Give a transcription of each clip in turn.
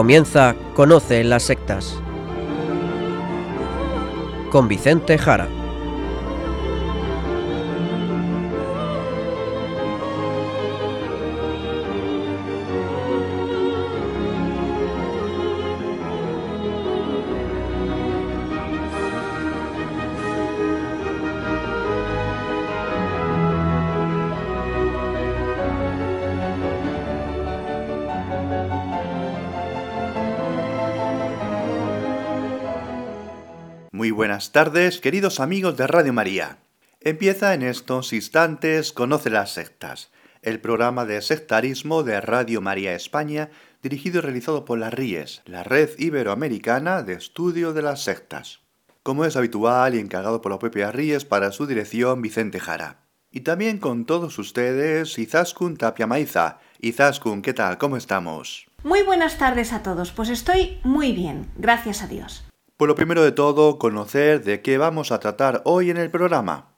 Comienza Conoce las sectas. Con Vicente Jara. Buenas tardes, queridos amigos de Radio María. Empieza en estos instantes Conoce las sectas, el programa de sectarismo de Radio María España, dirigido y realizado por la RIES, la Red Iberoamericana de Estudio de las Sectas. Como es habitual y encargado por la propia RIES para su dirección Vicente Jara. Y también con todos ustedes, Izaskun Tapia Maiza. Izaskun, ¿qué tal? ¿Cómo estamos? Muy buenas tardes a todos, pues estoy muy bien, gracias a Dios. Pues lo primero de todo, conocer de qué vamos a tratar hoy en el programa.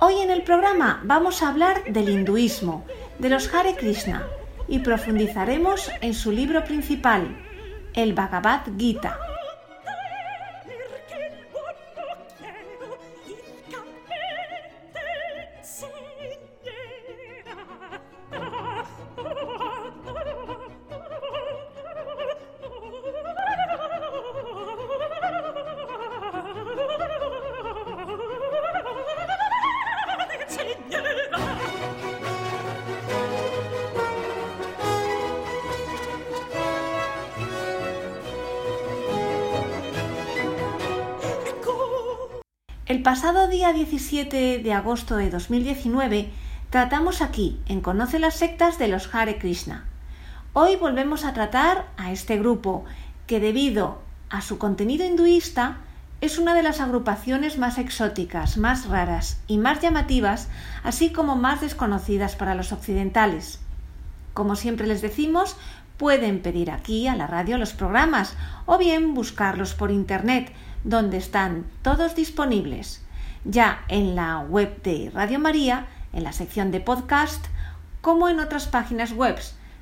Hoy en el programa vamos a hablar del hinduismo, de los Hare Krishna, y profundizaremos en su libro principal, el Bhagavad Gita. Pasado día 17 de agosto de 2019 tratamos aquí, en Conoce las sectas de los Hare Krishna. Hoy volvemos a tratar a este grupo que debido a su contenido hinduista es una de las agrupaciones más exóticas, más raras y más llamativas, así como más desconocidas para los occidentales. Como siempre les decimos, pueden pedir aquí a la radio los programas o bien buscarlos por internet donde están todos disponibles, ya en la web de Radio María, en la sección de podcast, como en otras páginas web,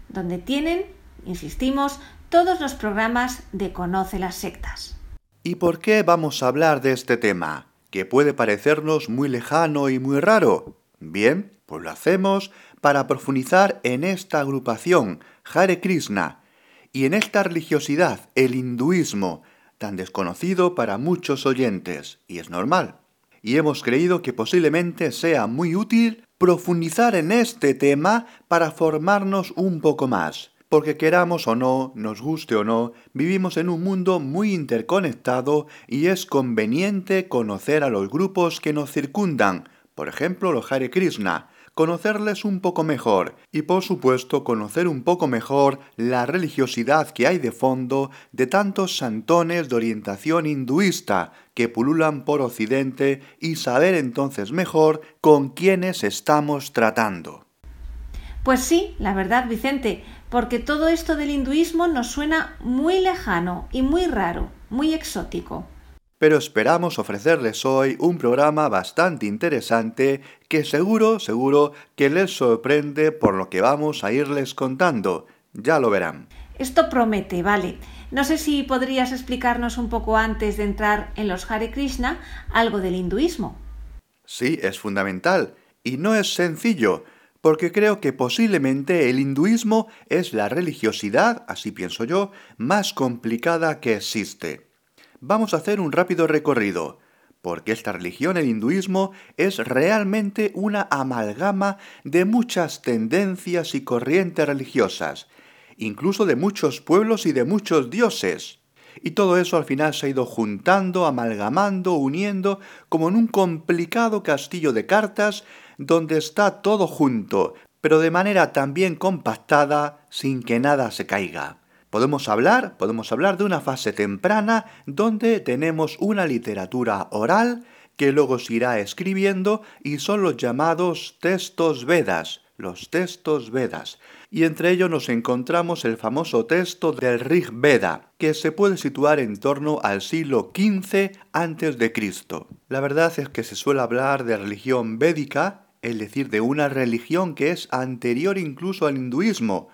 donde tienen, insistimos, todos los programas de Conoce las Sectas. ¿Y por qué vamos a hablar de este tema? Que puede parecernos muy lejano y muy raro. Bien, pues lo hacemos para profundizar en esta agrupación, Hare Krishna, y en esta religiosidad, el hinduismo, tan desconocido para muchos oyentes, y es normal. Y hemos creído que posiblemente sea muy útil profundizar en este tema para formarnos un poco más, porque queramos o no, nos guste o no, vivimos en un mundo muy interconectado y es conveniente conocer a los grupos que nos circundan, por ejemplo los Hare Krishna, conocerles un poco mejor y por supuesto conocer un poco mejor la religiosidad que hay de fondo de tantos santones de orientación hinduista que pululan por Occidente y saber entonces mejor con quiénes estamos tratando. Pues sí, la verdad, Vicente, porque todo esto del hinduismo nos suena muy lejano y muy raro, muy exótico pero esperamos ofrecerles hoy un programa bastante interesante que seguro, seguro que les sorprende por lo que vamos a irles contando. Ya lo verán. Esto promete, vale. No sé si podrías explicarnos un poco antes de entrar en los Hare Krishna algo del hinduismo. Sí, es fundamental. Y no es sencillo, porque creo que posiblemente el hinduismo es la religiosidad, así pienso yo, más complicada que existe vamos a hacer un rápido recorrido, porque esta religión, el hinduismo, es realmente una amalgama de muchas tendencias y corrientes religiosas, incluso de muchos pueblos y de muchos dioses. Y todo eso al final se ha ido juntando, amalgamando, uniendo, como en un complicado castillo de cartas donde está todo junto, pero de manera también compactada sin que nada se caiga. Podemos hablar, podemos hablar de una fase temprana donde tenemos una literatura oral que luego se irá escribiendo y son los llamados textos Vedas, los textos Vedas, y entre ellos nos encontramos el famoso texto del Rig Veda, que se puede situar en torno al siglo XV a.C. La verdad es que se suele hablar de religión védica, es decir, de una religión que es anterior incluso al hinduismo,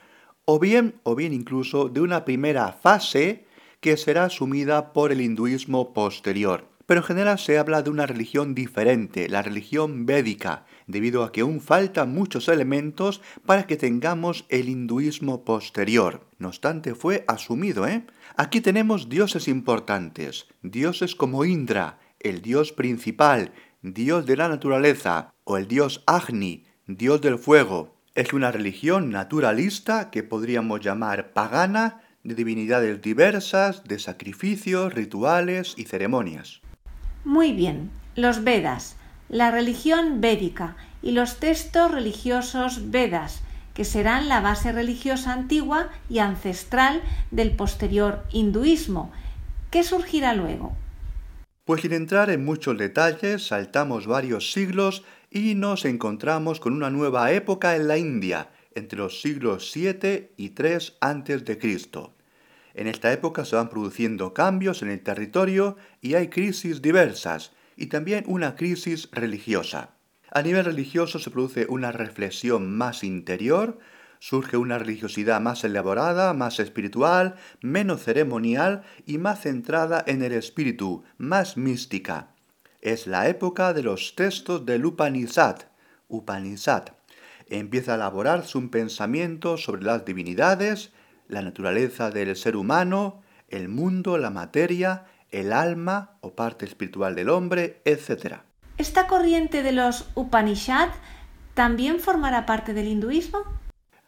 o bien, o bien incluso de una primera fase que será asumida por el hinduismo posterior. Pero en general se habla de una religión diferente, la religión védica, debido a que aún faltan muchos elementos para que tengamos el hinduismo posterior. No obstante, fue asumido, ¿eh? Aquí tenemos dioses importantes, dioses como Indra, el dios principal, dios de la naturaleza, o el dios Agni, dios del fuego. Es una religión naturalista que podríamos llamar pagana, de divinidades diversas, de sacrificios, rituales y ceremonias. Muy bien, los Vedas, la religión védica y los textos religiosos Vedas, que serán la base religiosa antigua y ancestral del posterior hinduismo. ¿Qué surgirá luego? Pues sin entrar en muchos detalles, saltamos varios siglos y nos encontramos con una nueva época en la India, entre los siglos 7 y 3 a.C. En esta época se van produciendo cambios en el territorio y hay crisis diversas, y también una crisis religiosa. A nivel religioso se produce una reflexión más interior, surge una religiosidad más elaborada, más espiritual, menos ceremonial y más centrada en el espíritu, más mística. Es la época de los textos del Upanishad. Upanishad. Empieza a elaborarse un pensamiento sobre las divinidades, la naturaleza del ser humano, el mundo, la materia, el alma o parte espiritual del hombre, etc. ¿Esta corriente de los Upanishad también formará parte del hinduismo?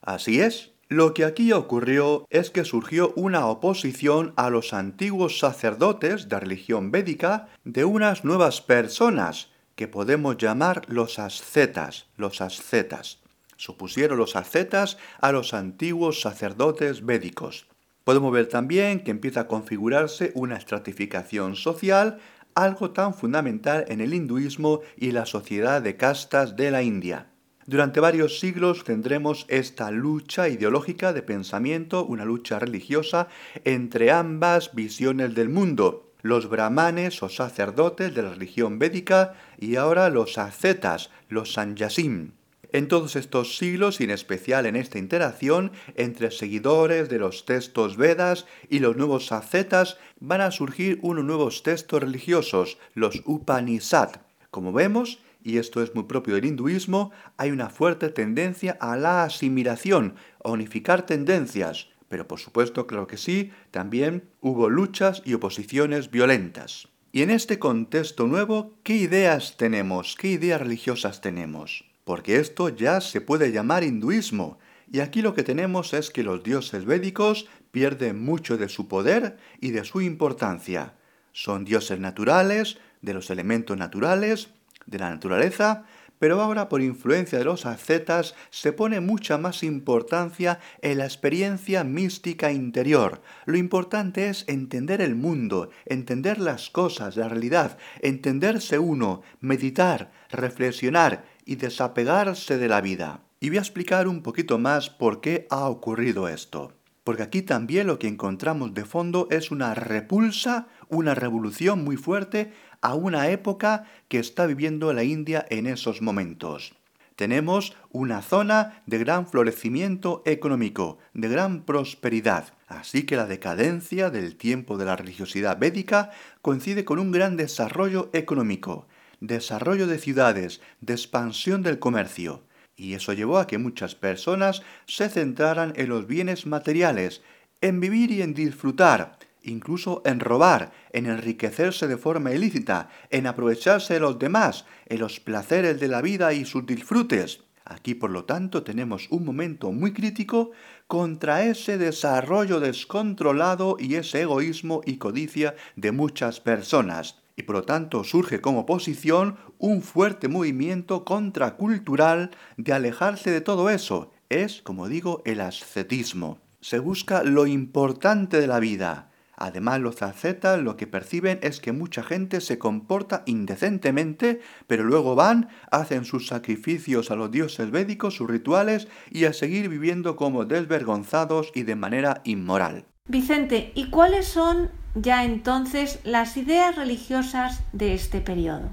Así es. Lo que aquí ocurrió es que surgió una oposición a los antiguos sacerdotes de religión védica de unas nuevas personas que podemos llamar los ascetas, los ascetas. Supusieron los ascetas a los antiguos sacerdotes védicos. Podemos ver también que empieza a configurarse una estratificación social, algo tan fundamental en el hinduismo y la sociedad de castas de la India. Durante varios siglos tendremos esta lucha ideológica de pensamiento, una lucha religiosa entre ambas visiones del mundo, los brahmanes o sacerdotes de la religión védica y ahora los ascetas, los sanyasim. En todos estos siglos y en especial en esta interacción entre seguidores de los textos Vedas y los nuevos ascetas van a surgir unos nuevos textos religiosos, los Upanishad. Como vemos, y esto es muy propio del hinduismo, hay una fuerte tendencia a la asimilación, a unificar tendencias. Pero por supuesto, claro que sí, también hubo luchas y oposiciones violentas. Y en este contexto nuevo, ¿qué ideas tenemos? ¿Qué ideas religiosas tenemos? porque esto ya se puede llamar hinduismo, y aquí lo que tenemos es que los dioses védicos pierden mucho de su poder y de su importancia. Son dioses naturales, de los elementos naturales, de la naturaleza, pero ahora por influencia de los ascetas se pone mucha más importancia en la experiencia mística interior. Lo importante es entender el mundo, entender las cosas, la realidad, entenderse uno, meditar, reflexionar y desapegarse de la vida. Y voy a explicar un poquito más por qué ha ocurrido esto. Porque aquí también lo que encontramos de fondo es una repulsa, una revolución muy fuerte a una época que está viviendo la India en esos momentos. Tenemos una zona de gran florecimiento económico, de gran prosperidad. Así que la decadencia del tiempo de la religiosidad védica coincide con un gran desarrollo económico desarrollo de ciudades, de expansión del comercio. Y eso llevó a que muchas personas se centraran en los bienes materiales, en vivir y en disfrutar, incluso en robar, en enriquecerse de forma ilícita, en aprovecharse de los demás, en los placeres de la vida y sus disfrutes. Aquí, por lo tanto, tenemos un momento muy crítico contra ese desarrollo descontrolado y ese egoísmo y codicia de muchas personas y por lo tanto surge como oposición un fuerte movimiento contracultural de alejarse de todo eso. Es, como digo, el ascetismo. Se busca lo importante de la vida, Además, los ascetas lo que perciben es que mucha gente se comporta indecentemente, pero luego van, hacen sus sacrificios a los dioses védicos, sus rituales, y a seguir viviendo como desvergonzados y de manera inmoral. Vicente, ¿y cuáles son ya entonces las ideas religiosas de este periodo?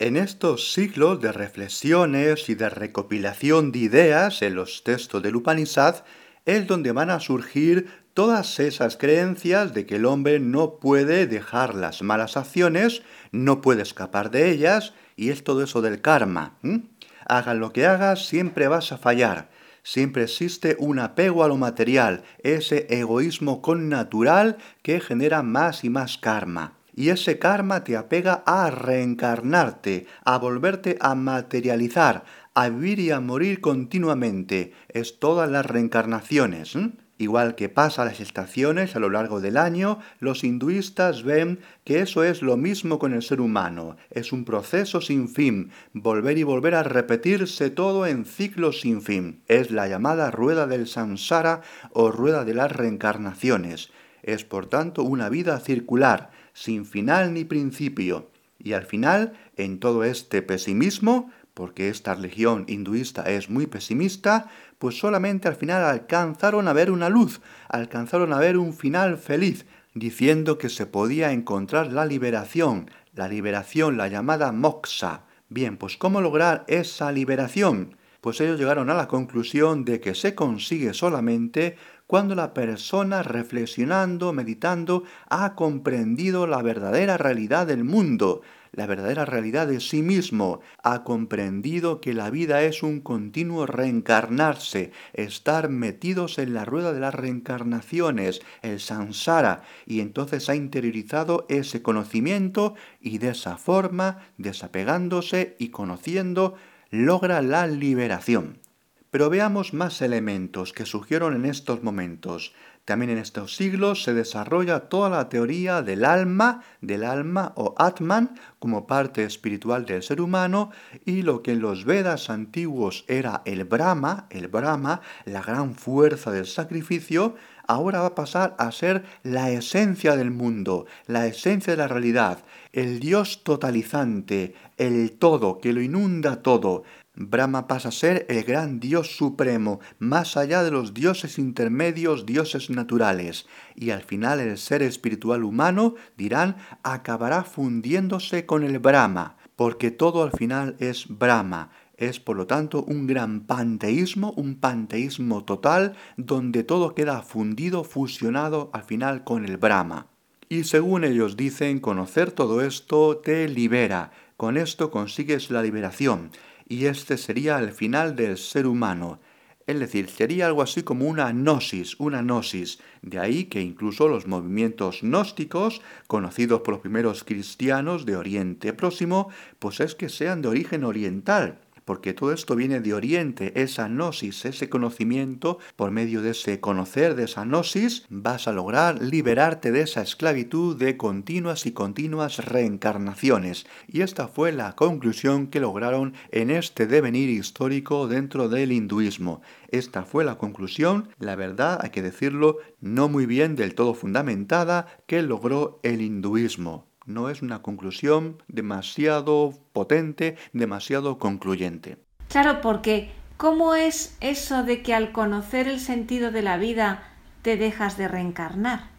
En estos siglos de reflexiones y de recopilación de ideas en los textos del Upanishad es donde van a surgir todas esas creencias de que el hombre no puede dejar las malas acciones, no puede escapar de ellas, y es todo eso del karma. Haga lo que hagas, siempre vas a fallar. Siempre existe un apego a lo material, ese egoísmo connatural que genera más y más karma. Y ese karma te apega a reencarnarte, a volverte a materializar, a vivir y a morir continuamente. Es todas las reencarnaciones. Igual que pasa las estaciones a lo largo del año, los hinduistas ven que eso es lo mismo con el ser humano. Es un proceso sin fin, volver y volver a repetirse todo en ciclos sin fin. Es la llamada rueda del samsara o rueda de las reencarnaciones. Es por tanto una vida circular sin final ni principio. Y al final, en todo este pesimismo, porque esta religión hinduista es muy pesimista, pues solamente al final alcanzaron a ver una luz, alcanzaron a ver un final feliz, diciendo que se podía encontrar la liberación, la liberación, la llamada moksha. Bien, pues ¿cómo lograr esa liberación? Pues ellos llegaron a la conclusión de que se consigue solamente cuando la persona reflexionando, meditando, ha comprendido la verdadera realidad del mundo, la verdadera realidad de sí mismo, ha comprendido que la vida es un continuo reencarnarse, estar metidos en la rueda de las reencarnaciones, el samsara, y entonces ha interiorizado ese conocimiento y de esa forma, desapegándose y conociendo, logra la liberación. Pero veamos más elementos que surgieron en estos momentos. También en estos siglos se desarrolla toda la teoría del alma, del alma o Atman como parte espiritual del ser humano y lo que en los Vedas antiguos era el Brahma, el Brahma, la gran fuerza del sacrificio, ahora va a pasar a ser la esencia del mundo, la esencia de la realidad, el Dios totalizante, el todo que lo inunda todo, Brahma pasa a ser el gran Dios supremo, más allá de los dioses intermedios, dioses naturales, y al final el ser espiritual humano, dirán, acabará fundiéndose con el Brahma, porque todo al final es Brahma, es por lo tanto un gran panteísmo, un panteísmo total, donde todo queda fundido, fusionado al final con el Brahma. Y según ellos dicen, conocer todo esto te libera, con esto consigues la liberación y este sería el final del ser humano. Es decir, sería algo así como una gnosis, una gnosis. De ahí que incluso los movimientos gnósticos, conocidos por los primeros cristianos de Oriente Próximo, pues es que sean de origen oriental porque todo esto viene de Oriente, esa gnosis, ese conocimiento, por medio de ese conocer, de esa gnosis, vas a lograr liberarte de esa esclavitud de continuas y continuas reencarnaciones. Y esta fue la conclusión que lograron en este devenir histórico dentro del hinduismo. Esta fue la conclusión, la verdad, hay que decirlo, no muy bien del todo fundamentada, que logró el hinduismo no es una conclusión demasiado potente, demasiado concluyente. Claro, porque ¿cómo es eso de que al conocer el sentido de la vida te dejas de reencarnar?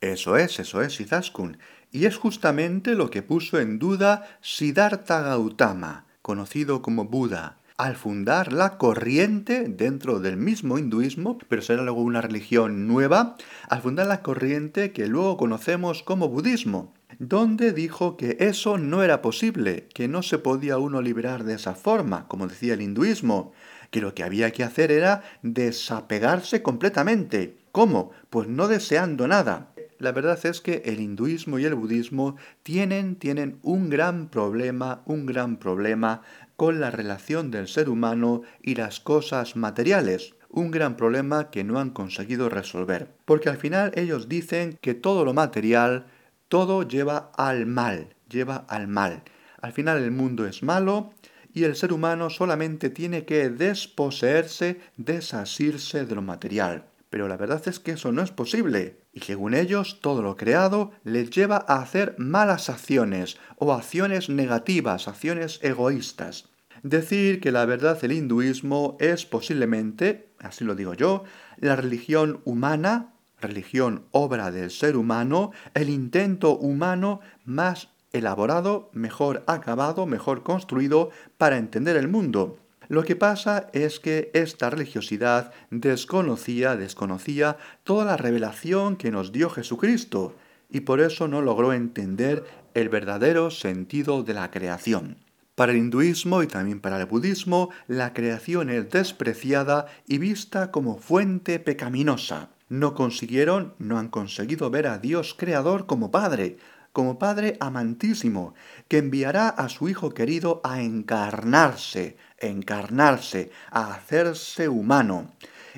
Eso es, eso es, Izaskun. Y es justamente lo que puso en duda Siddhartha Gautama, conocido como Buda, al fundar la corriente dentro del mismo hinduismo, pero será luego una religión nueva, al fundar la corriente que luego conocemos como budismo donde dijo que eso no era posible, que no se podía uno liberar de esa forma, como decía el hinduismo, que lo que había que hacer era desapegarse completamente. ¿Cómo? Pues no deseando nada. La verdad es que el hinduismo y el budismo tienen, tienen un gran problema, un gran problema con la relación del ser humano y las cosas materiales un gran problema que no han conseguido resolver. Porque al final ellos dicen que todo lo material todo lleva al mal, lleva al mal. Al final el mundo es malo y el ser humano solamente tiene que desposeerse, desasirse de lo material. Pero la verdad es que eso no es posible. Y según ellos, todo lo creado les lleva a hacer malas acciones o acciones negativas, acciones egoístas. Decir que la verdad del hinduismo es posiblemente, así lo digo yo, la religión humana, religión obra del ser humano, el intento humano más elaborado, mejor acabado, mejor construido para entender el mundo. Lo que pasa es que esta religiosidad desconocía, desconocía toda la revelación que nos dio Jesucristo y por eso no logró entender el verdadero sentido de la creación. Para el hinduismo y también para el budismo, la creación es despreciada y vista como fuente pecaminosa. No consiguieron, no han conseguido ver a Dios creador como Padre, como Padre amantísimo, que enviará a su Hijo querido a encarnarse, encarnarse, a hacerse humano.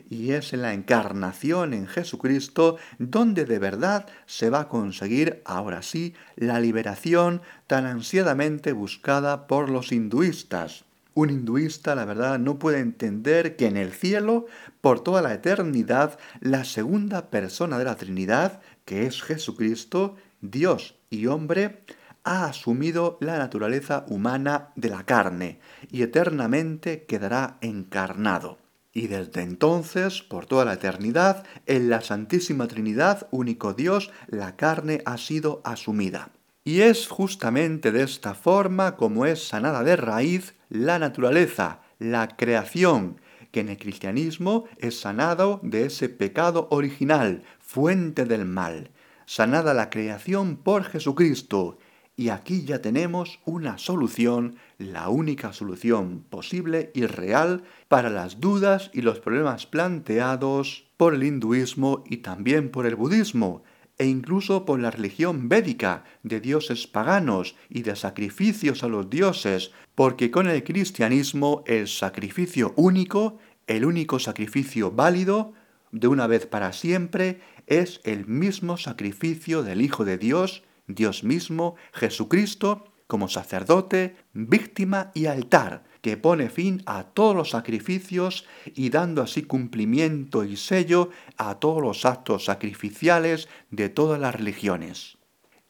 Y es en la encarnación en Jesucristo donde de verdad se va a conseguir, ahora sí, la liberación tan ansiadamente buscada por los hinduistas. Un hinduista, la verdad, no puede entender que en el cielo, por toda la eternidad, la segunda persona de la Trinidad, que es Jesucristo, Dios y hombre, ha asumido la naturaleza humana de la carne y eternamente quedará encarnado. Y desde entonces, por toda la eternidad, en la Santísima Trinidad, único Dios, la carne ha sido asumida. Y es justamente de esta forma como es sanada de raíz la naturaleza, la creación, que en el cristianismo es sanado de ese pecado original, fuente del mal, sanada la creación por Jesucristo, y aquí ya tenemos una solución, la única solución posible y real para las dudas y los problemas planteados por el hinduismo y también por el budismo, e incluso por la religión védica de dioses paganos y de sacrificios a los dioses, porque con el cristianismo el sacrificio único, el único sacrificio válido, de una vez para siempre, es el mismo sacrificio del Hijo de Dios, Dios mismo, Jesucristo, como sacerdote, víctima y altar, que pone fin a todos los sacrificios y dando así cumplimiento y sello a todos los actos sacrificiales de todas las religiones.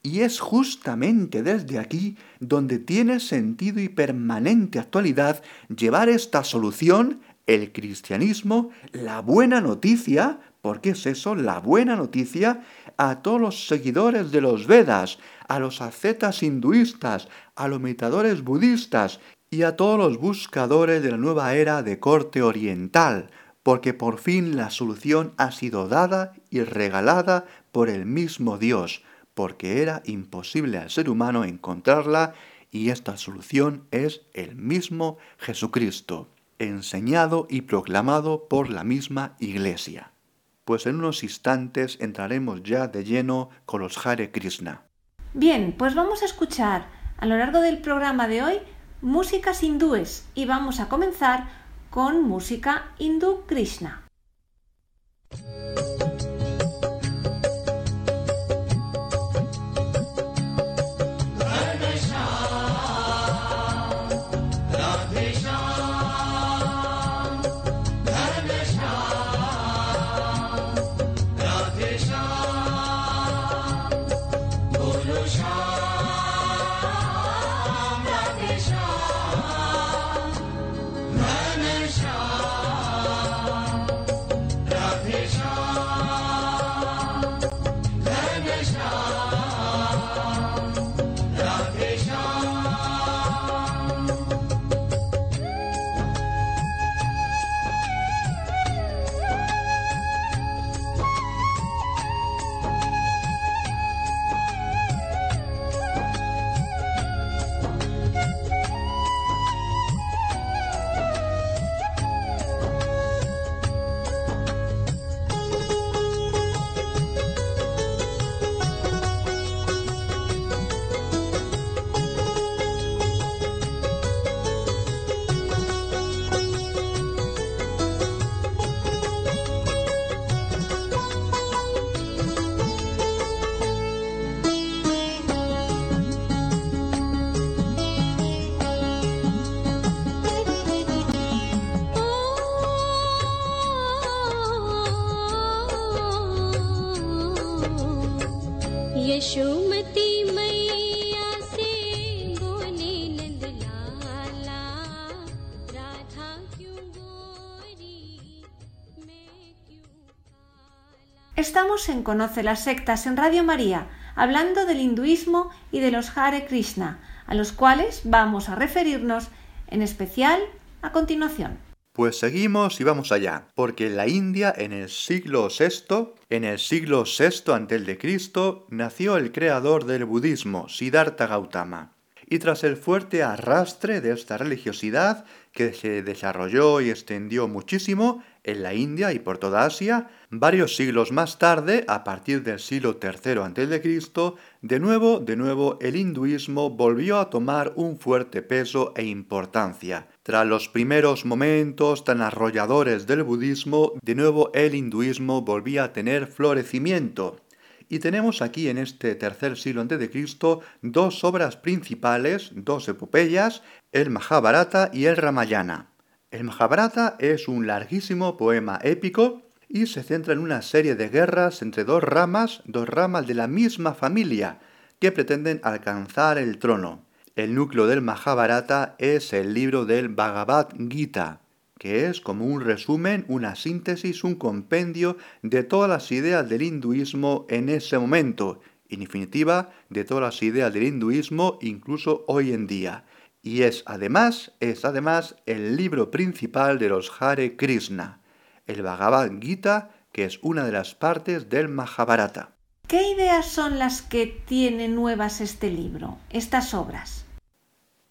Y es justamente desde aquí donde tiene sentido y permanente actualidad llevar esta solución, el cristianismo, la buena noticia, porque es eso, la buena noticia, a todos los seguidores de los Vedas, a los ascetas hinduistas, a los meditadores budistas y a todos los buscadores de la nueva era de corte oriental, porque por fin la solución ha sido dada y regalada por el mismo Dios, porque era imposible al ser humano encontrarla y esta solución es el mismo Jesucristo, enseñado y proclamado por la misma Iglesia pues en unos instantes entraremos ya de lleno con los Hare Krishna. Bien, pues vamos a escuchar a lo largo del programa de hoy músicas hindúes y vamos a comenzar con música hindú Krishna. Estamos en Conoce las sectas en Radio María, hablando del hinduismo y de los Hare Krishna, a los cuales vamos a referirnos en especial a continuación. Pues seguimos y vamos allá, porque en la India en el siglo VI, en el siglo VI antes de Cristo, nació el creador del budismo, Siddhartha Gautama. Y tras el fuerte arrastre de esta religiosidad, que se desarrolló y extendió muchísimo en la India y por toda Asia, varios siglos más tarde, a partir del siglo III a.C., de nuevo, de nuevo el hinduismo volvió a tomar un fuerte peso e importancia. Tras los primeros momentos tan arrolladores del budismo, de nuevo el hinduismo volvía a tener florecimiento. Y tenemos aquí en este tercer siglo antes de Cristo dos obras principales, dos epopeyas, el Mahabharata y el Ramayana. El Mahabharata es un larguísimo poema épico y se centra en una serie de guerras entre dos ramas, dos ramas de la misma familia, que pretenden alcanzar el trono. El núcleo del Mahabharata es el libro del Bhagavad Gita, que es como un resumen, una síntesis, un compendio de todas las ideas del hinduismo en ese momento, en definitiva, de todas las ideas del hinduismo incluso hoy en día. Y es además, es además el libro principal de los Hare Krishna, el Bhagavad Gita, que es una de las partes del Mahabharata. ¿Qué ideas son las que tiene nuevas este libro, estas obras?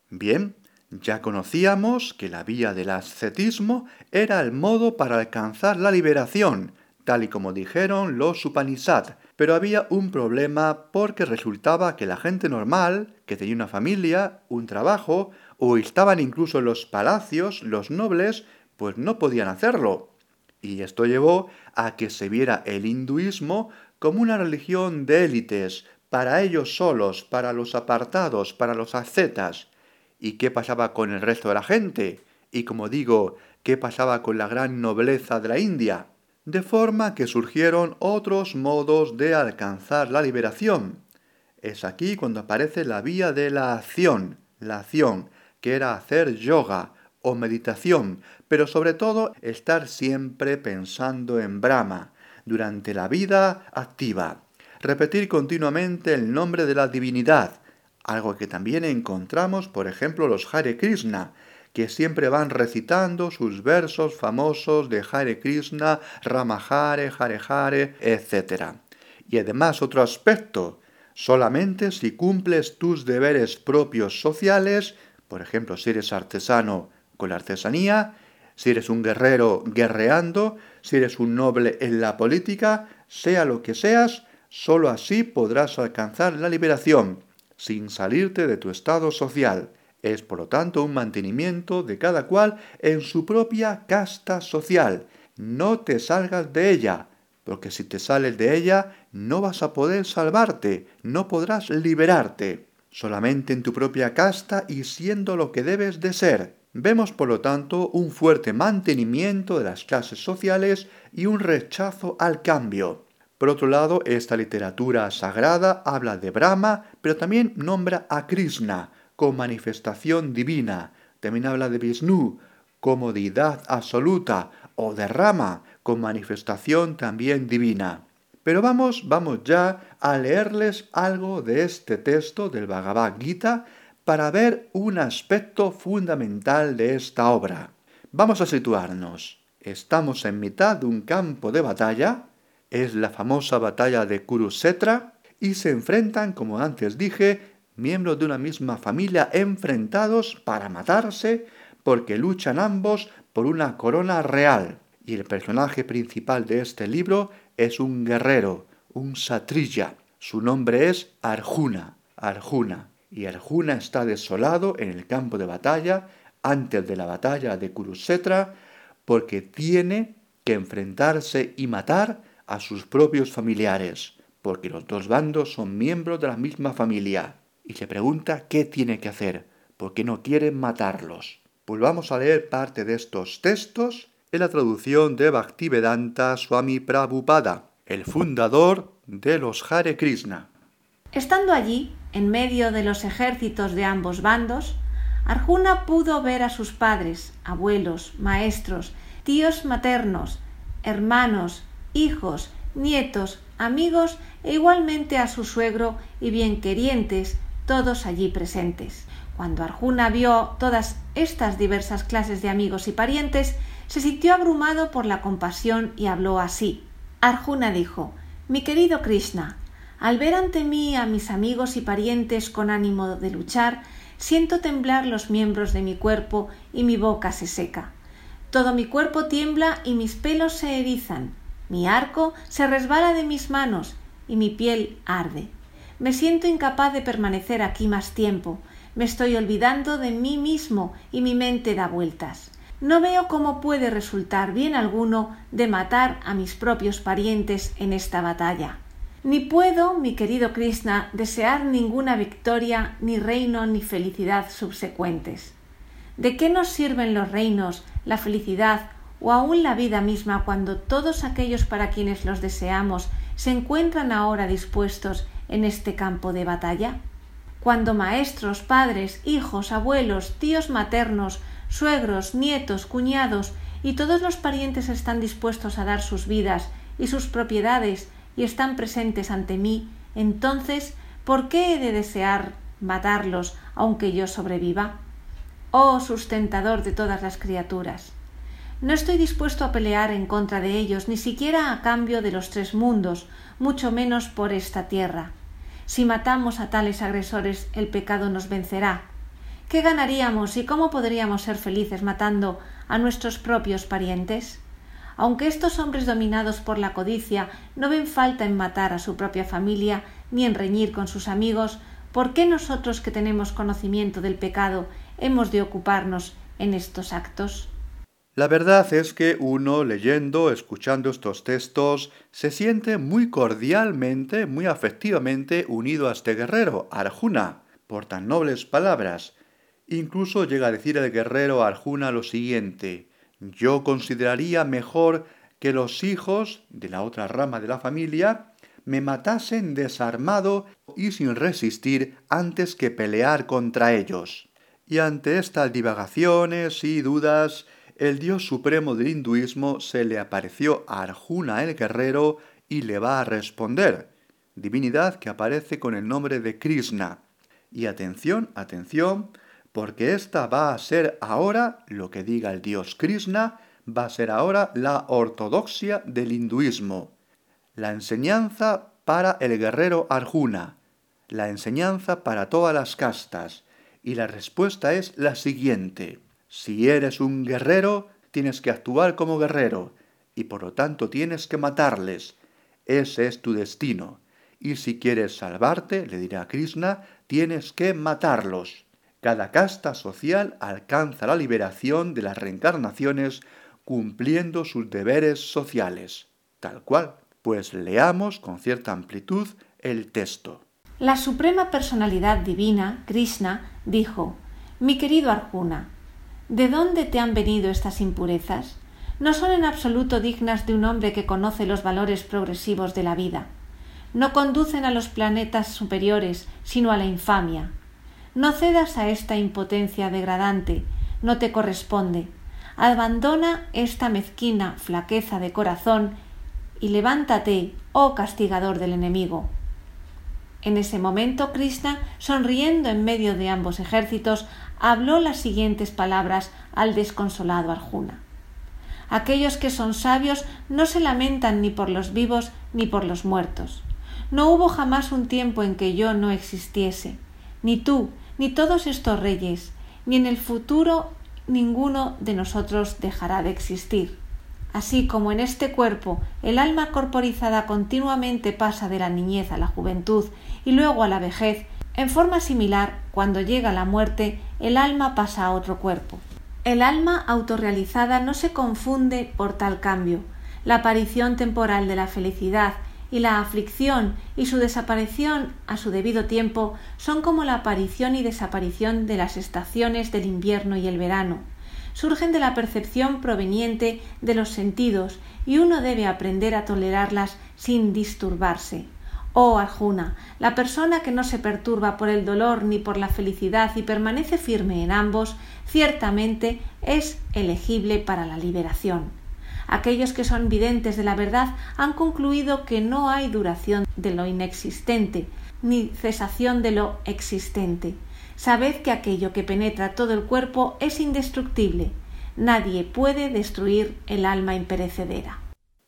Bien, ya conocíamos que la vía del ascetismo era el modo para alcanzar la liberación, tal y como dijeron los Upanishad, pero había un problema porque resultaba que la gente normal, que tenía una familia, un trabajo, o estaban incluso los palacios, los nobles, pues no podían hacerlo. Y esto llevó a que se viera el hinduismo como una religión de élites, para ellos solos, para los apartados, para los ascetas, ¿Y qué pasaba con el resto de la gente? Y como digo, ¿qué pasaba con la gran nobleza de la India? De forma que surgieron otros modos de alcanzar la liberación. Es aquí cuando aparece la vía de la acción, la acción, que era hacer yoga o meditación, pero sobre todo estar siempre pensando en Brahma, durante la vida activa. Repetir continuamente el nombre de la divinidad, algo que también encontramos, por ejemplo, los Hare Krishna, que siempre van recitando sus versos famosos de Hare Krishna, Ramahare, Hare Hare, etc. Y además otro aspecto, solamente si cumples tus deberes propios sociales, por ejemplo, si eres artesano con la artesanía, si eres un guerrero guerreando, si eres un noble en la política, sea lo que seas, sólo así podrás alcanzar la liberación sin salirte de tu estado social. Es por lo tanto un mantenimiento de cada cual en su propia casta social. No te salgas de ella, porque si te sales de ella no vas a poder salvarte, no podrás liberarte. Solamente en tu propia casta y siendo lo que debes de ser. Vemos por lo tanto un fuerte mantenimiento de las clases sociales y un rechazo al cambio. Por otro lado, esta literatura sagrada habla de Brahma, pero también nombra a Krishna como manifestación divina. También habla de Vishnu como deidad absoluta o de Rama como manifestación también divina. Pero vamos, vamos ya a leerles algo de este texto del Bhagavad Gita para ver un aspecto fundamental de esta obra. Vamos a situarnos. Estamos en mitad de un campo de batalla es la famosa batalla de Kurukshetra y se enfrentan, como antes dije, miembros de una misma familia enfrentados para matarse porque luchan ambos por una corona real. Y el personaje principal de este libro es un guerrero, un satrilla. Su nombre es Arjuna, Arjuna. Y Arjuna está desolado en el campo de batalla antes de la batalla de Kurukshetra porque tiene que enfrentarse y matar a sus propios familiares, porque los dos bandos son miembros de la misma familia, y se pregunta qué tiene que hacer, porque no quieren matarlos. Pues vamos a leer parte de estos textos en la traducción de Bhaktivedanta Swami Prabhupada, el fundador de los Hare Krishna. Estando allí, en medio de los ejércitos de ambos bandos, Arjuna pudo ver a sus padres, abuelos, maestros, tíos maternos, hermanos, hijos nietos, amigos e igualmente a su suegro y bienquerientes, todos allí presentes. Cuando Arjuna vio todas estas diversas clases de amigos y parientes, se sintió abrumado por la compasión y habló así. Arjuna dijo Mi querido Krishna, al ver ante mí a mis amigos y parientes con ánimo de luchar, siento temblar los miembros de mi cuerpo y mi boca se seca. Todo mi cuerpo tiembla y mis pelos se erizan, mi arco se resbala de mis manos y mi piel arde. Me siento incapaz de permanecer aquí más tiempo, me estoy olvidando de mí mismo y mi mente da vueltas. No veo cómo puede resultar bien alguno de matar a mis propios parientes en esta batalla. Ni puedo, mi querido Krishna, desear ninguna victoria, ni reino, ni felicidad subsecuentes. ¿De qué nos sirven los reinos, la felicidad o aun la vida misma cuando todos aquellos para quienes los deseamos se encuentran ahora dispuestos en este campo de batalla? cuando maestros, padres, hijos, abuelos, tíos maternos, suegros, nietos, cuñados y todos los parientes están dispuestos a dar sus vidas y sus propiedades y están presentes ante mí, entonces, ¿por qué he de desear matarlos aunque yo sobreviva? Oh sustentador de todas las criaturas. No estoy dispuesto a pelear en contra de ellos, ni siquiera a cambio de los tres mundos, mucho menos por esta tierra. Si matamos a tales agresores, el pecado nos vencerá. ¿Qué ganaríamos y cómo podríamos ser felices matando a nuestros propios parientes? Aunque estos hombres dominados por la codicia no ven falta en matar a su propia familia ni en reñir con sus amigos, ¿por qué nosotros que tenemos conocimiento del pecado hemos de ocuparnos en estos actos? La verdad es que uno leyendo, escuchando estos textos, se siente muy cordialmente, muy afectivamente unido a este guerrero, Arjuna, por tan nobles palabras. Incluso llega a decir el guerrero Arjuna lo siguiente, yo consideraría mejor que los hijos de la otra rama de la familia me matasen desarmado y sin resistir antes que pelear contra ellos. Y ante estas divagaciones y dudas, el dios supremo del hinduismo se le apareció a Arjuna el guerrero y le va a responder, divinidad que aparece con el nombre de Krishna. Y atención, atención, porque esta va a ser ahora lo que diga el dios Krishna, va a ser ahora la ortodoxia del hinduismo, la enseñanza para el guerrero Arjuna, la enseñanza para todas las castas, y la respuesta es la siguiente. Si eres un guerrero, tienes que actuar como guerrero, y por lo tanto tienes que matarles. Ese es tu destino. Y si quieres salvarte, le dirá Krishna, tienes que matarlos. Cada casta social alcanza la liberación de las reencarnaciones cumpliendo sus deberes sociales. Tal cual. Pues leamos con cierta amplitud el texto. La Suprema Personalidad Divina, Krishna, dijo, Mi querido Arjuna, ¿De dónde te han venido estas impurezas? No son en absoluto dignas de un hombre que conoce los valores progresivos de la vida. No conducen a los planetas superiores, sino a la infamia. No cedas a esta impotencia degradante, no te corresponde. Abandona esta mezquina flaqueza de corazón y levántate, oh castigador del enemigo. En ese momento Krishna, sonriendo en medio de ambos ejércitos, habló las siguientes palabras al desconsolado Arjuna. Aquellos que son sabios no se lamentan ni por los vivos ni por los muertos. No hubo jamás un tiempo en que yo no existiese, ni tú, ni todos estos reyes, ni en el futuro ninguno de nosotros dejará de existir. Así como en este cuerpo el alma corporizada continuamente pasa de la niñez a la juventud y luego a la vejez, en forma similar, cuando llega la muerte, el alma pasa a otro cuerpo. El alma autorrealizada no se confunde por tal cambio. La aparición temporal de la felicidad y la aflicción y su desaparición a su debido tiempo son como la aparición y desaparición de las estaciones del invierno y el verano. Surgen de la percepción proveniente de los sentidos y uno debe aprender a tolerarlas sin disturbarse. Oh Arjuna, la persona que no se perturba por el dolor ni por la felicidad y permanece firme en ambos, ciertamente es elegible para la liberación. Aquellos que son videntes de la verdad han concluido que no hay duración de lo inexistente, ni cesación de lo existente. Sabed que aquello que penetra todo el cuerpo es indestructible. Nadie puede destruir el alma imperecedera.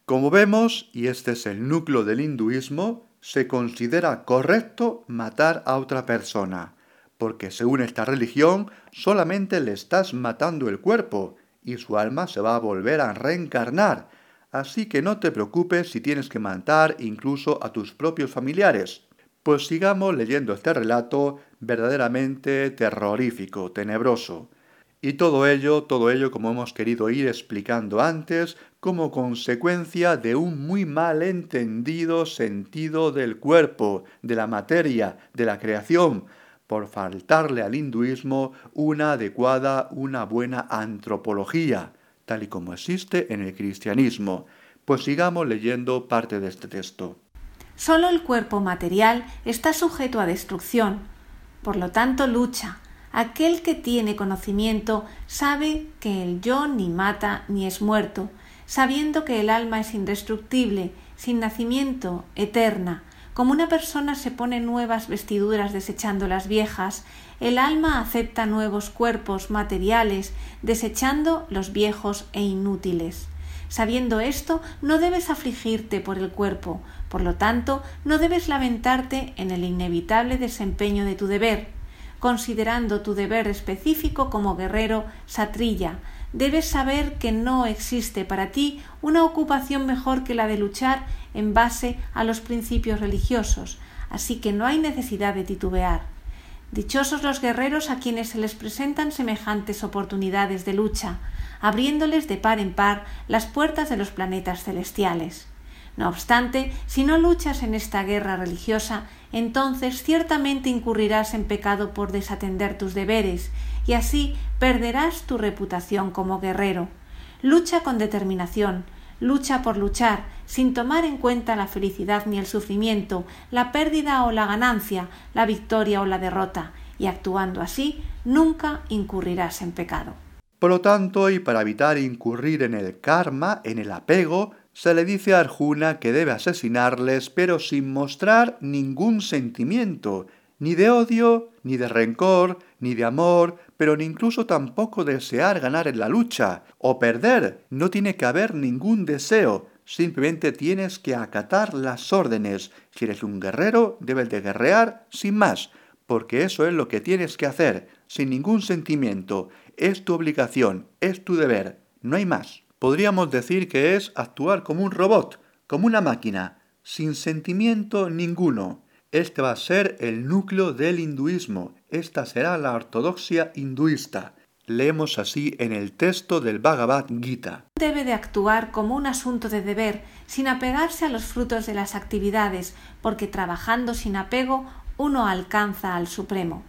Como vemos, y este es el núcleo del hinduismo, se considera correcto matar a otra persona, porque según esta religión solamente le estás matando el cuerpo, y su alma se va a volver a reencarnar. Así que no te preocupes si tienes que matar incluso a tus propios familiares. Pues sigamos leyendo este relato verdaderamente terrorífico, tenebroso. Y todo ello, todo ello, como hemos querido ir explicando antes, como consecuencia de un muy mal entendido sentido del cuerpo, de la materia, de la creación, por faltarle al hinduismo una adecuada, una buena antropología, tal y como existe en el cristianismo. Pues sigamos leyendo parte de este texto. Solo el cuerpo material está sujeto a destrucción, por lo tanto lucha. Aquel que tiene conocimiento sabe que el yo ni mata ni es muerto, sabiendo que el alma es indestructible, sin nacimiento, eterna, como una persona se pone nuevas vestiduras desechando las viejas, el alma acepta nuevos cuerpos materiales desechando los viejos e inútiles. Sabiendo esto, no debes afligirte por el cuerpo, por lo tanto, no debes lamentarte en el inevitable desempeño de tu deber. Considerando tu deber específico como guerrero satrilla, debes saber que no existe para ti una ocupación mejor que la de luchar en base a los principios religiosos, así que no hay necesidad de titubear. Dichosos los guerreros a quienes se les presentan semejantes oportunidades de lucha, abriéndoles de par en par las puertas de los planetas celestiales. No obstante, si no luchas en esta guerra religiosa, entonces ciertamente incurrirás en pecado por desatender tus deberes, y así perderás tu reputación como guerrero. Lucha con determinación, lucha por luchar, sin tomar en cuenta la felicidad ni el sufrimiento, la pérdida o la ganancia, la victoria o la derrota, y actuando así nunca incurrirás en pecado. Por lo tanto, y para evitar incurrir en el karma, en el apego, se le dice a Arjuna que debe asesinarles, pero sin mostrar ningún sentimiento, ni de odio, ni de rencor, ni de amor, pero ni incluso tampoco desear ganar en la lucha o perder. No tiene que haber ningún deseo, simplemente tienes que acatar las órdenes. Si eres un guerrero, debes de guerrear sin más, porque eso es lo que tienes que hacer, sin ningún sentimiento. Es tu obligación, es tu deber, no hay más. Podríamos decir que es actuar como un robot, como una máquina, sin sentimiento ninguno. Este va a ser el núcleo del hinduismo. Esta será la ortodoxia hinduista. Leemos así en el texto del Bhagavad Gita. Debe de actuar como un asunto de deber, sin apegarse a los frutos de las actividades, porque trabajando sin apego uno alcanza al Supremo.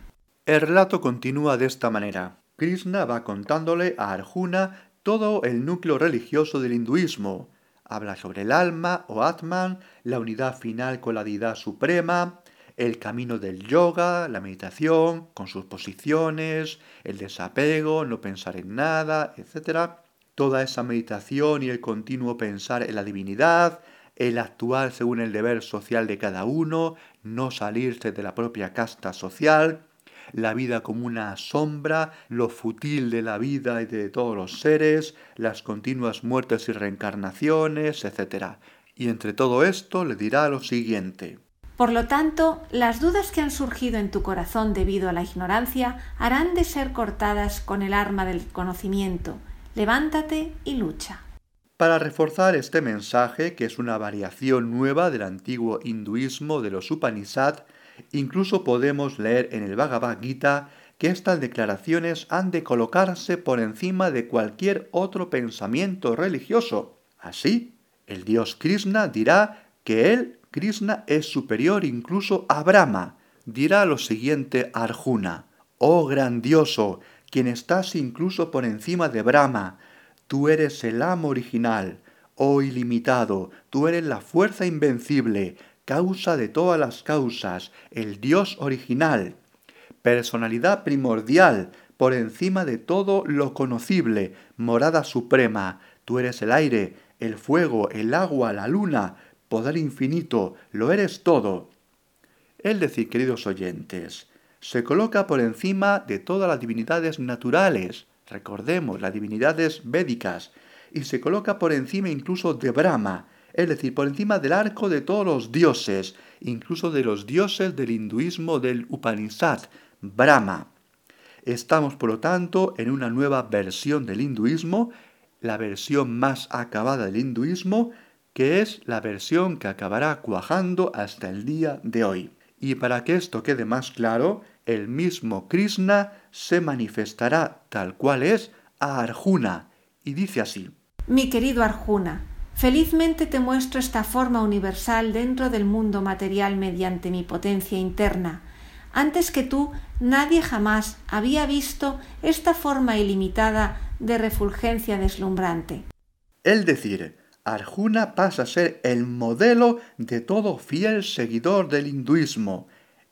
El relato continúa de esta manera. Krishna va contándole a Arjuna todo el núcleo religioso del hinduismo, Habla sobre el alma o Atman, la unidad final con la deidad suprema, el camino del yoga, la meditación, con sus posiciones, el desapego, no pensar en nada, etc. Toda esa meditación y el continuo pensar en la divinidad, el actuar según el deber social de cada uno, no salirse de la propia casta social, la vida como una sombra, lo fútil de la vida y de todos los seres, las continuas muertes y reencarnaciones, etc. Y entre todo esto le dirá lo siguiente. Por lo tanto, las dudas que han surgido en tu corazón debido a la ignorancia harán de ser cortadas con el arma del conocimiento. Levántate y lucha. Para reforzar este mensaje, que es una variación nueva del antiguo hinduismo de los Upanishad, Incluso podemos leer en el Bhagavad Gita que estas declaraciones han de colocarse por encima de cualquier otro pensamiento religioso. Así, el dios Krishna dirá que él, Krishna, es superior incluso a Brahma. Dirá lo siguiente Arjuna, oh grandioso, quien estás incluso por encima de Brahma, tú eres el amo original, oh ilimitado, tú eres la fuerza invencible, causa de todas las causas, el Dios original, personalidad primordial, por encima de todo lo conocible, morada suprema, Tú eres el aire, el fuego, el agua, la luna, poder infinito, lo eres todo. Es decir, queridos oyentes, se coloca por encima de todas las divinidades naturales, recordemos, las divinidades védicas, y se coloca por encima incluso de Brahma, es decir, por encima del arco de todos los dioses, incluso de los dioses del hinduismo del Upanishad, Brahma. Estamos, por lo tanto, en una nueva versión del hinduismo, la versión más acabada del hinduismo, que es la versión que acabará cuajando hasta el día de hoy. Y para que esto quede más claro, el mismo Krishna se manifestará tal cual es a Arjuna, y dice así. Mi querido Arjuna, felizmente te muestro esta forma universal dentro del mundo material mediante mi potencia interna. Antes que tú, nadie jamás había visto esta forma ilimitada de refulgencia deslumbrante. Es decir, Arjuna pasa a ser el modelo de todo fiel seguidor del hinduismo.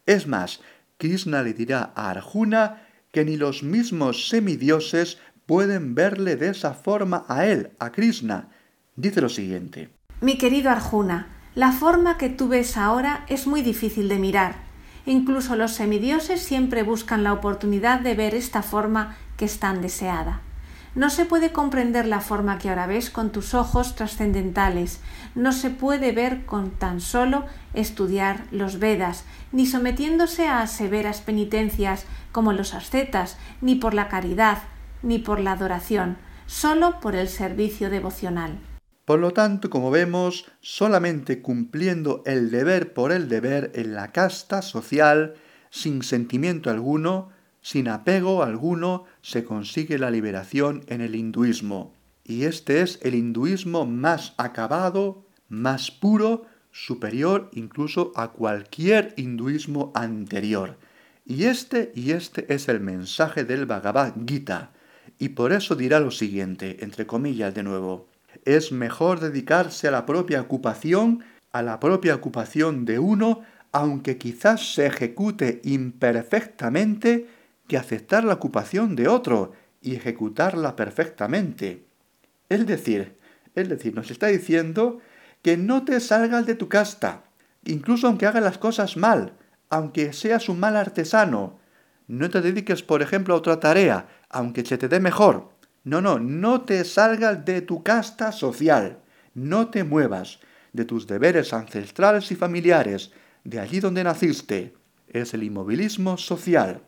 Es más, Krishna le dirá a Arjuna que ni los mismos semidioses pueden verle de esa forma a él, a Krishna. Dice lo siguiente. Mi querido Arjuna, la forma que tú ves ahora es muy difícil de mirar. Incluso los semidioses siempre buscan la oportunidad de ver esta forma que es tan deseada. No se puede comprender la forma que ahora ves con tus ojos trascendentales, no se puede ver con tan solo estudiar los Vedas, ni sometiéndose a severas penitencias como los ascetas, ni por la caridad, ni por la adoración, solo por el servicio devocional. Por lo tanto, como vemos, solamente cumpliendo el deber por el deber en la casta social, sin sentimiento alguno, sin apego alguno, se consigue la liberación en el hinduismo. Y este es el hinduismo más acabado, más puro, superior incluso a cualquier hinduismo anterior. Y este y este es el mensaje del Bhagavad Gita, y por eso dirá lo siguiente, entre comillas de nuevo, es mejor dedicarse a la propia ocupación, a la propia ocupación de uno, aunque quizás se ejecute imperfectamente, que aceptar la ocupación de otro y ejecutarla perfectamente. Es decir, es decir, nos está diciendo que no te salgas de tu casta, incluso aunque hagas las cosas mal, aunque seas un mal artesano, no te dediques, por ejemplo, a otra tarea, aunque se te dé mejor. No, no, no te salgas de tu casta social. No te muevas de tus deberes ancestrales y familiares, de allí donde naciste. Es el inmovilismo social.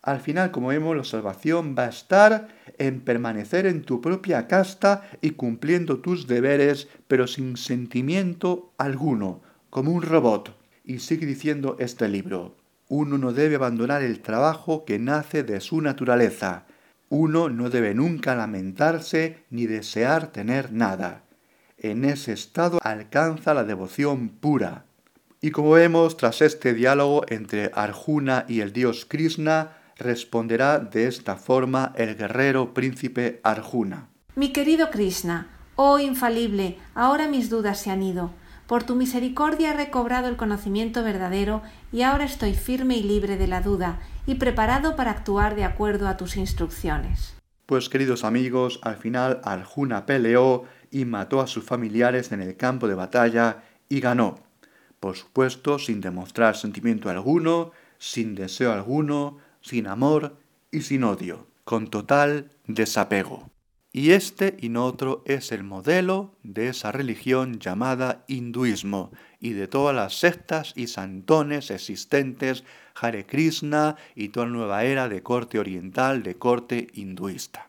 Al final, como vemos, la salvación va a estar en permanecer en tu propia casta y cumpliendo tus deberes, pero sin sentimiento alguno, como un robot. Y sigue diciendo este libro. Uno no debe abandonar el trabajo que nace de su naturaleza. Uno no debe nunca lamentarse ni desear tener nada. En ese estado alcanza la devoción pura. Y como vemos, tras este diálogo entre Arjuna y el dios Krishna, responderá de esta forma el guerrero príncipe Arjuna. Mi querido Krishna, oh infalible, ahora mis dudas se han ido. Por tu misericordia he recobrado el conocimiento verdadero y ahora estoy firme y libre de la duda y preparado para actuar de acuerdo a tus instrucciones. Pues queridos amigos, al final Arjuna peleó y mató a sus familiares en el campo de batalla y ganó. Por supuesto, sin demostrar sentimiento alguno, sin deseo alguno, sin amor y sin odio, con total desapego. Y este y no otro es el modelo de esa religión llamada hinduismo y de todas las sectas y santones existentes, Hare Krishna y toda nueva era de corte oriental, de corte hinduista.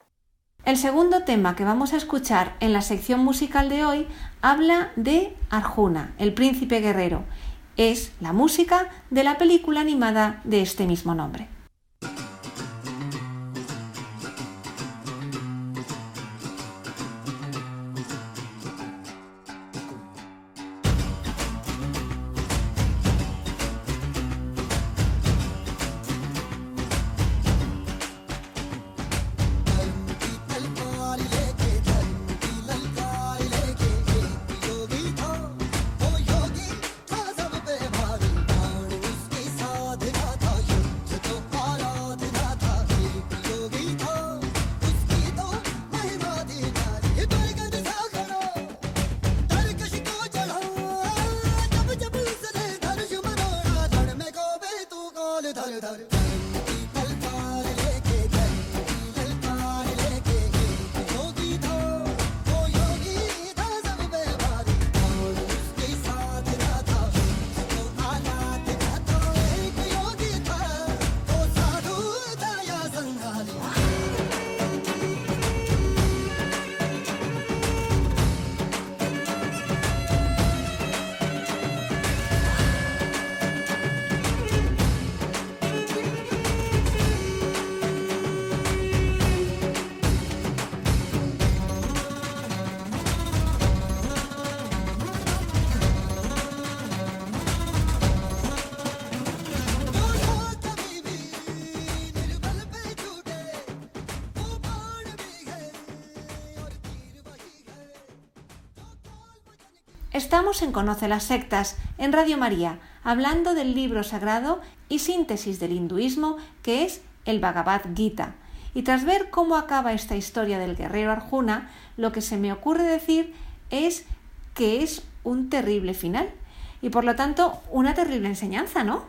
El segundo tema que vamos a escuchar en la sección musical de hoy habla de Arjuna, el príncipe guerrero. Es la música de la película animada de este mismo nombre. Estamos en Conoce las Sectas, en Radio María, hablando del libro sagrado y síntesis del hinduismo que es el Bhagavad Gita. Y tras ver cómo acaba esta historia del guerrero Arjuna, lo que se me ocurre decir es que es un terrible final y por lo tanto una terrible enseñanza, ¿no?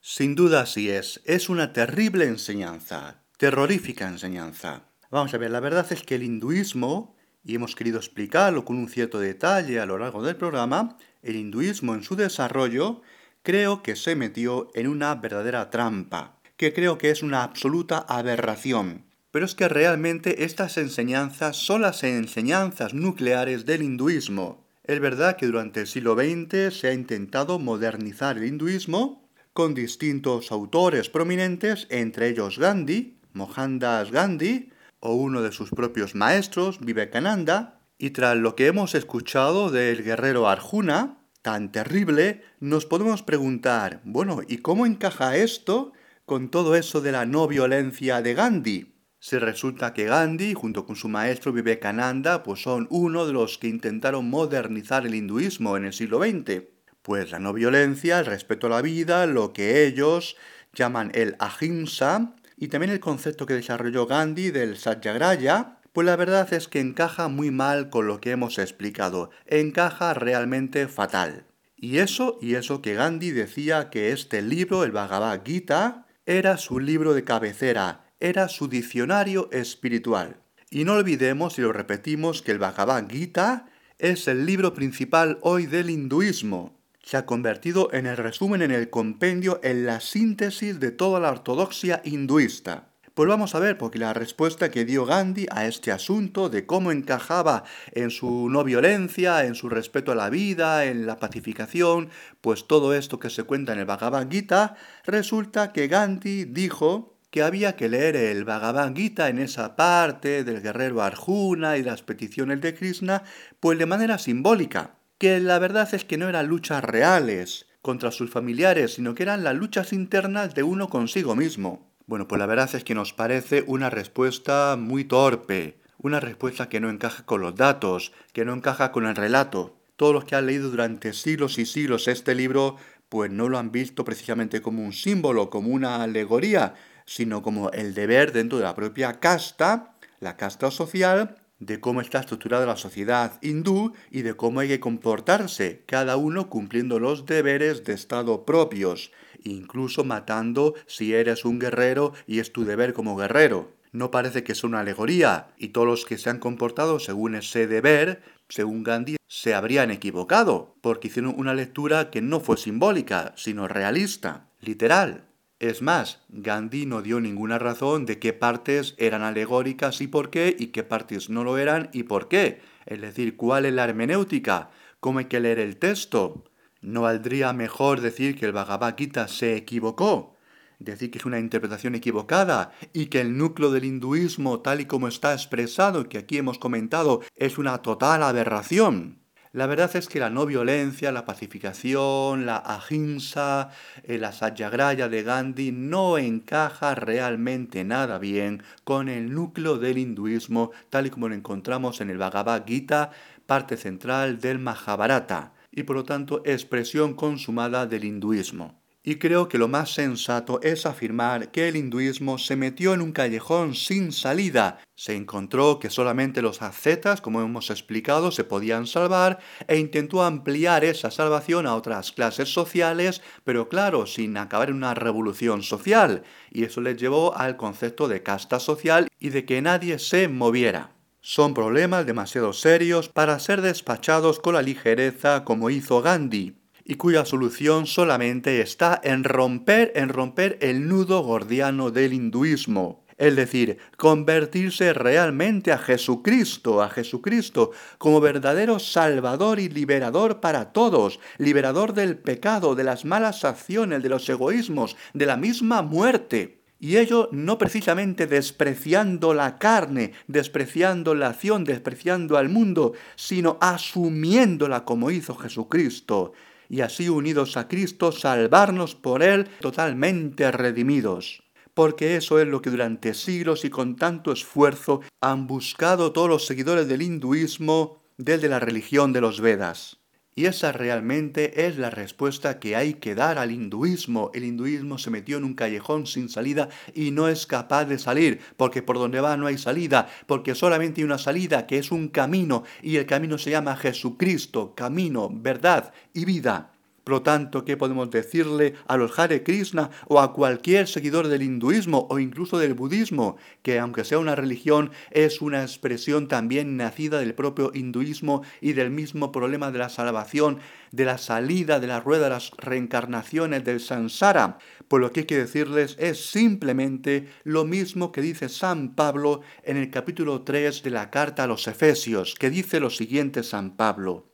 Sin duda así es, es una terrible enseñanza, terrorífica enseñanza. Vamos a ver, la verdad es que el hinduismo, y hemos querido explicarlo con un cierto detalle a lo largo del programa, el hinduismo en su desarrollo creo que se metió en una verdadera trampa, que creo que es una absoluta aberración. Pero es que realmente estas enseñanzas son las enseñanzas nucleares del hinduismo. Es verdad que durante el siglo XX se ha intentado modernizar el hinduismo con distintos autores prominentes, entre ellos Gandhi, Mohandas Gandhi, o uno de sus propios maestros, Vivekananda, y tras lo que hemos escuchado del guerrero Arjuna, tan terrible, nos podemos preguntar, bueno, ¿y cómo encaja esto con todo eso de la no violencia de Gandhi? Si resulta que Gandhi, junto con su maestro Vivekananda, pues son uno de los que intentaron modernizar el hinduismo en el siglo XX. Pues la no violencia, el respeto a la vida, lo que ellos llaman el ahimsa, y también el concepto que desarrolló Gandhi del satyagraya, pues la verdad es que encaja muy mal con lo que hemos explicado, encaja realmente fatal. Y eso, y eso que Gandhi decía que este libro, el Bhagavad Gita, era su libro de cabecera, era su diccionario espiritual. Y no olvidemos, y lo repetimos, que el Bhagavad Gita es el libro principal hoy del hinduismo. Se ha convertido en el resumen, en el compendio, en la síntesis de toda la ortodoxia hinduista. Pues vamos a ver, porque la respuesta que dio Gandhi a este asunto de cómo encajaba en su no violencia, en su respeto a la vida, en la pacificación, pues todo esto que se cuenta en el Bhagavad Gita, resulta que Gandhi dijo que había que leer el Bhagavad Gita en esa parte del guerrero Arjuna y las peticiones de Krishna, pues de manera simbólica, que la verdad es que no eran luchas reales contra sus familiares, sino que eran las luchas internas de uno consigo mismo. Bueno, pues la verdad es que nos parece una respuesta muy torpe, una respuesta que no encaja con los datos, que no encaja con el relato. Todos los que han leído durante siglos y siglos este libro, pues no lo han visto precisamente como un símbolo, como una alegoría, sino como el deber dentro de la propia casta, la casta social, de cómo está estructurada la sociedad hindú y de cómo hay que comportarse, cada uno cumpliendo los deberes de Estado propios incluso matando si eres un guerrero y es tu deber como guerrero. No parece que sea una alegoría, y todos los que se han comportado según ese deber, según Gandhi, se habrían equivocado, porque hicieron una lectura que no fue simbólica, sino realista, literal. Es más, Gandhi no dio ninguna razón de qué partes eran alegóricas y por qué, y qué partes no lo eran y por qué. Es decir, cuál es la hermenéutica, cómo hay que leer el texto. ¿No valdría mejor decir que el Bhagavad Gita se equivocó? Decir que es una interpretación equivocada y que el núcleo del hinduismo, tal y como está expresado que aquí hemos comentado, es una total aberración. La verdad es que la no violencia, la pacificación, la ahimsa, eh, la satyagraya de Gandhi no encaja realmente nada bien con el núcleo del hinduismo tal y como lo encontramos en el Bhagavad Gita, parte central del Mahabharata y por lo tanto expresión consumada del hinduismo. Y creo que lo más sensato es afirmar que el hinduismo se metió en un callejón sin salida. Se encontró que solamente los ascetas, como hemos explicado, se podían salvar e intentó ampliar esa salvación a otras clases sociales, pero claro, sin acabar en una revolución social. Y eso le llevó al concepto de casta social y de que nadie se moviera. Son problemas demasiado serios para ser despachados con la ligereza como hizo Gandhi, y cuya solución solamente está en romper, en romper el nudo gordiano del hinduismo, es decir, convertirse realmente a Jesucristo, a Jesucristo, como verdadero Salvador y liberador para todos, liberador del pecado, de las malas acciones, de los egoísmos, de la misma muerte. Y ello no precisamente despreciando la carne, despreciando la acción, despreciando al mundo, sino asumiéndola como hizo Jesucristo, y así unidos a Cristo salvarnos por Él totalmente redimidos. Porque eso es lo que durante siglos y con tanto esfuerzo han buscado todos los seguidores del hinduismo desde la religión de los Vedas. Y esa realmente es la respuesta que hay que dar al hinduismo. El hinduismo se metió en un callejón sin salida y no es capaz de salir, porque por donde va no hay salida, porque solamente hay una salida que es un camino y el camino se llama Jesucristo, camino, verdad y vida. Por lo tanto, ¿qué podemos decirle a los Hare Krishna o a cualquier seguidor del hinduismo o incluso del budismo? Que aunque sea una religión, es una expresión también nacida del propio hinduismo y del mismo problema de la salvación, de la salida de la rueda de las reencarnaciones del samsara. Por lo que hay que decirles es simplemente lo mismo que dice San Pablo en el capítulo 3 de la carta a los Efesios, que dice lo siguiente San Pablo.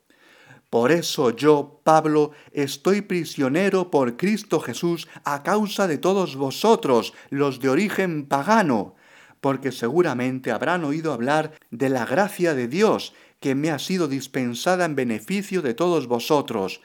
Por eso yo, Pablo, estoy prisionero por Cristo Jesús a causa de todos vosotros, los de origen pagano, porque seguramente habrán oído hablar de la gracia de Dios que me ha sido dispensada en beneficio de todos vosotros.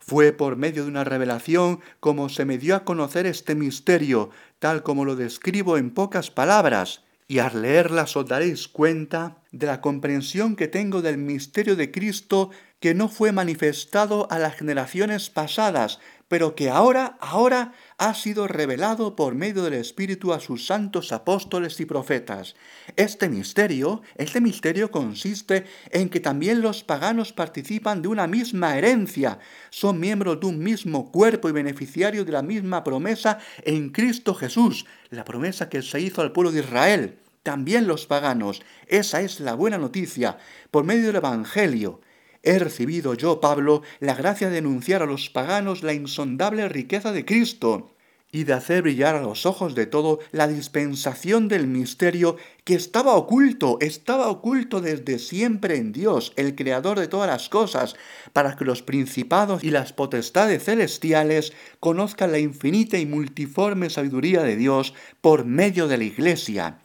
Fue por medio de una revelación como se me dio a conocer este misterio, tal como lo describo en pocas palabras y al leerlas os daréis cuenta de la comprensión que tengo del misterio de Cristo que no fue manifestado a las generaciones pasadas, pero que ahora, ahora ha sido revelado por medio del Espíritu a sus santos apóstoles y profetas. Este misterio, este misterio consiste en que también los paganos participan de una misma herencia, son miembros de un mismo cuerpo y beneficiarios de la misma promesa en Cristo Jesús, la promesa que se hizo al pueblo de Israel. También los paganos, esa es la buena noticia, por medio del Evangelio. He recibido yo, Pablo, la gracia de denunciar a los paganos la insondable riqueza de Cristo y de hacer brillar a los ojos de todo la dispensación del misterio que estaba oculto, estaba oculto desde siempre en Dios, el Creador de todas las cosas, para que los principados y las potestades celestiales conozcan la infinita y multiforme sabiduría de Dios por medio de la Iglesia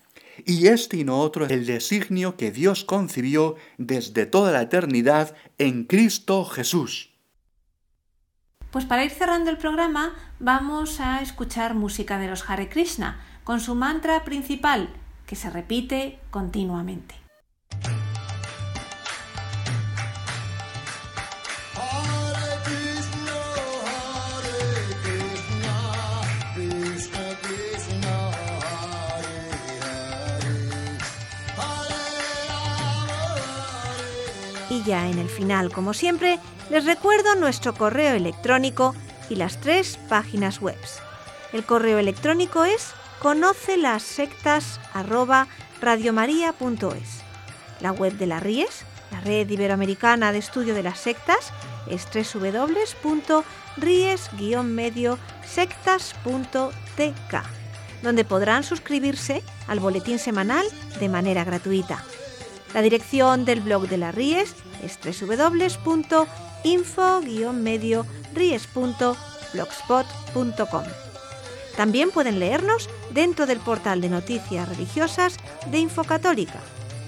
y este y no otro el designio que Dios concibió desde toda la eternidad en Cristo Jesús. Pues para ir cerrando el programa vamos a escuchar música de los Hare Krishna con su mantra principal que se repite continuamente. Ya en el final, como siempre, les recuerdo nuestro correo electrónico y las tres páginas web. El correo electrónico es conoce las sectas La web de la RIES, la Red Iberoamericana de Estudio de las Sectas, es www.ries-sectas.tk, donde podrán suscribirse al boletín semanal de manera gratuita. La dirección del blog de la Ries es www.info-medio-ries.blogspot.com. También pueden leernos dentro del portal de noticias religiosas de Infocatólica,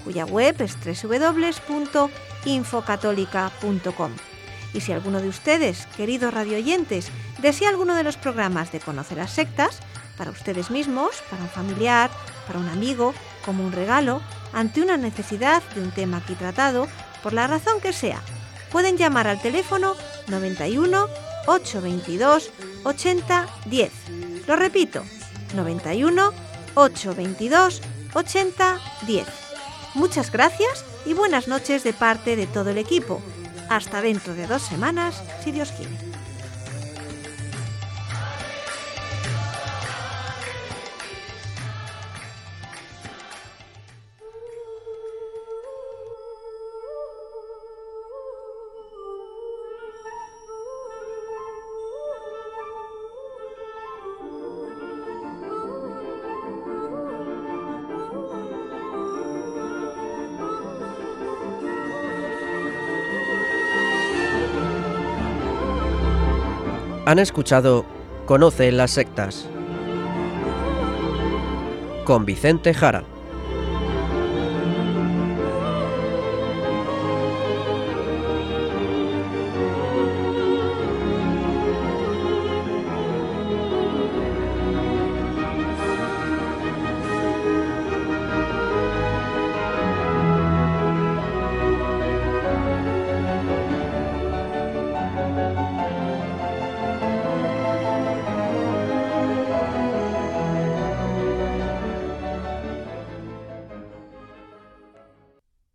cuya web es www.infocatólica.com. Y si alguno de ustedes, queridos radioyentes, desea alguno de los programas de Conocer las Sectas, para ustedes mismos, para un familiar, para un amigo, como un regalo, ante una necesidad de un tema aquí tratado, por la razón que sea, pueden llamar al teléfono 91 822 80 10. Lo repito, 91 822 80 10. Muchas gracias y buenas noches de parte de todo el equipo. Hasta dentro de dos semanas, si Dios quiere. Han escuchado Conoce las sectas con Vicente Jara.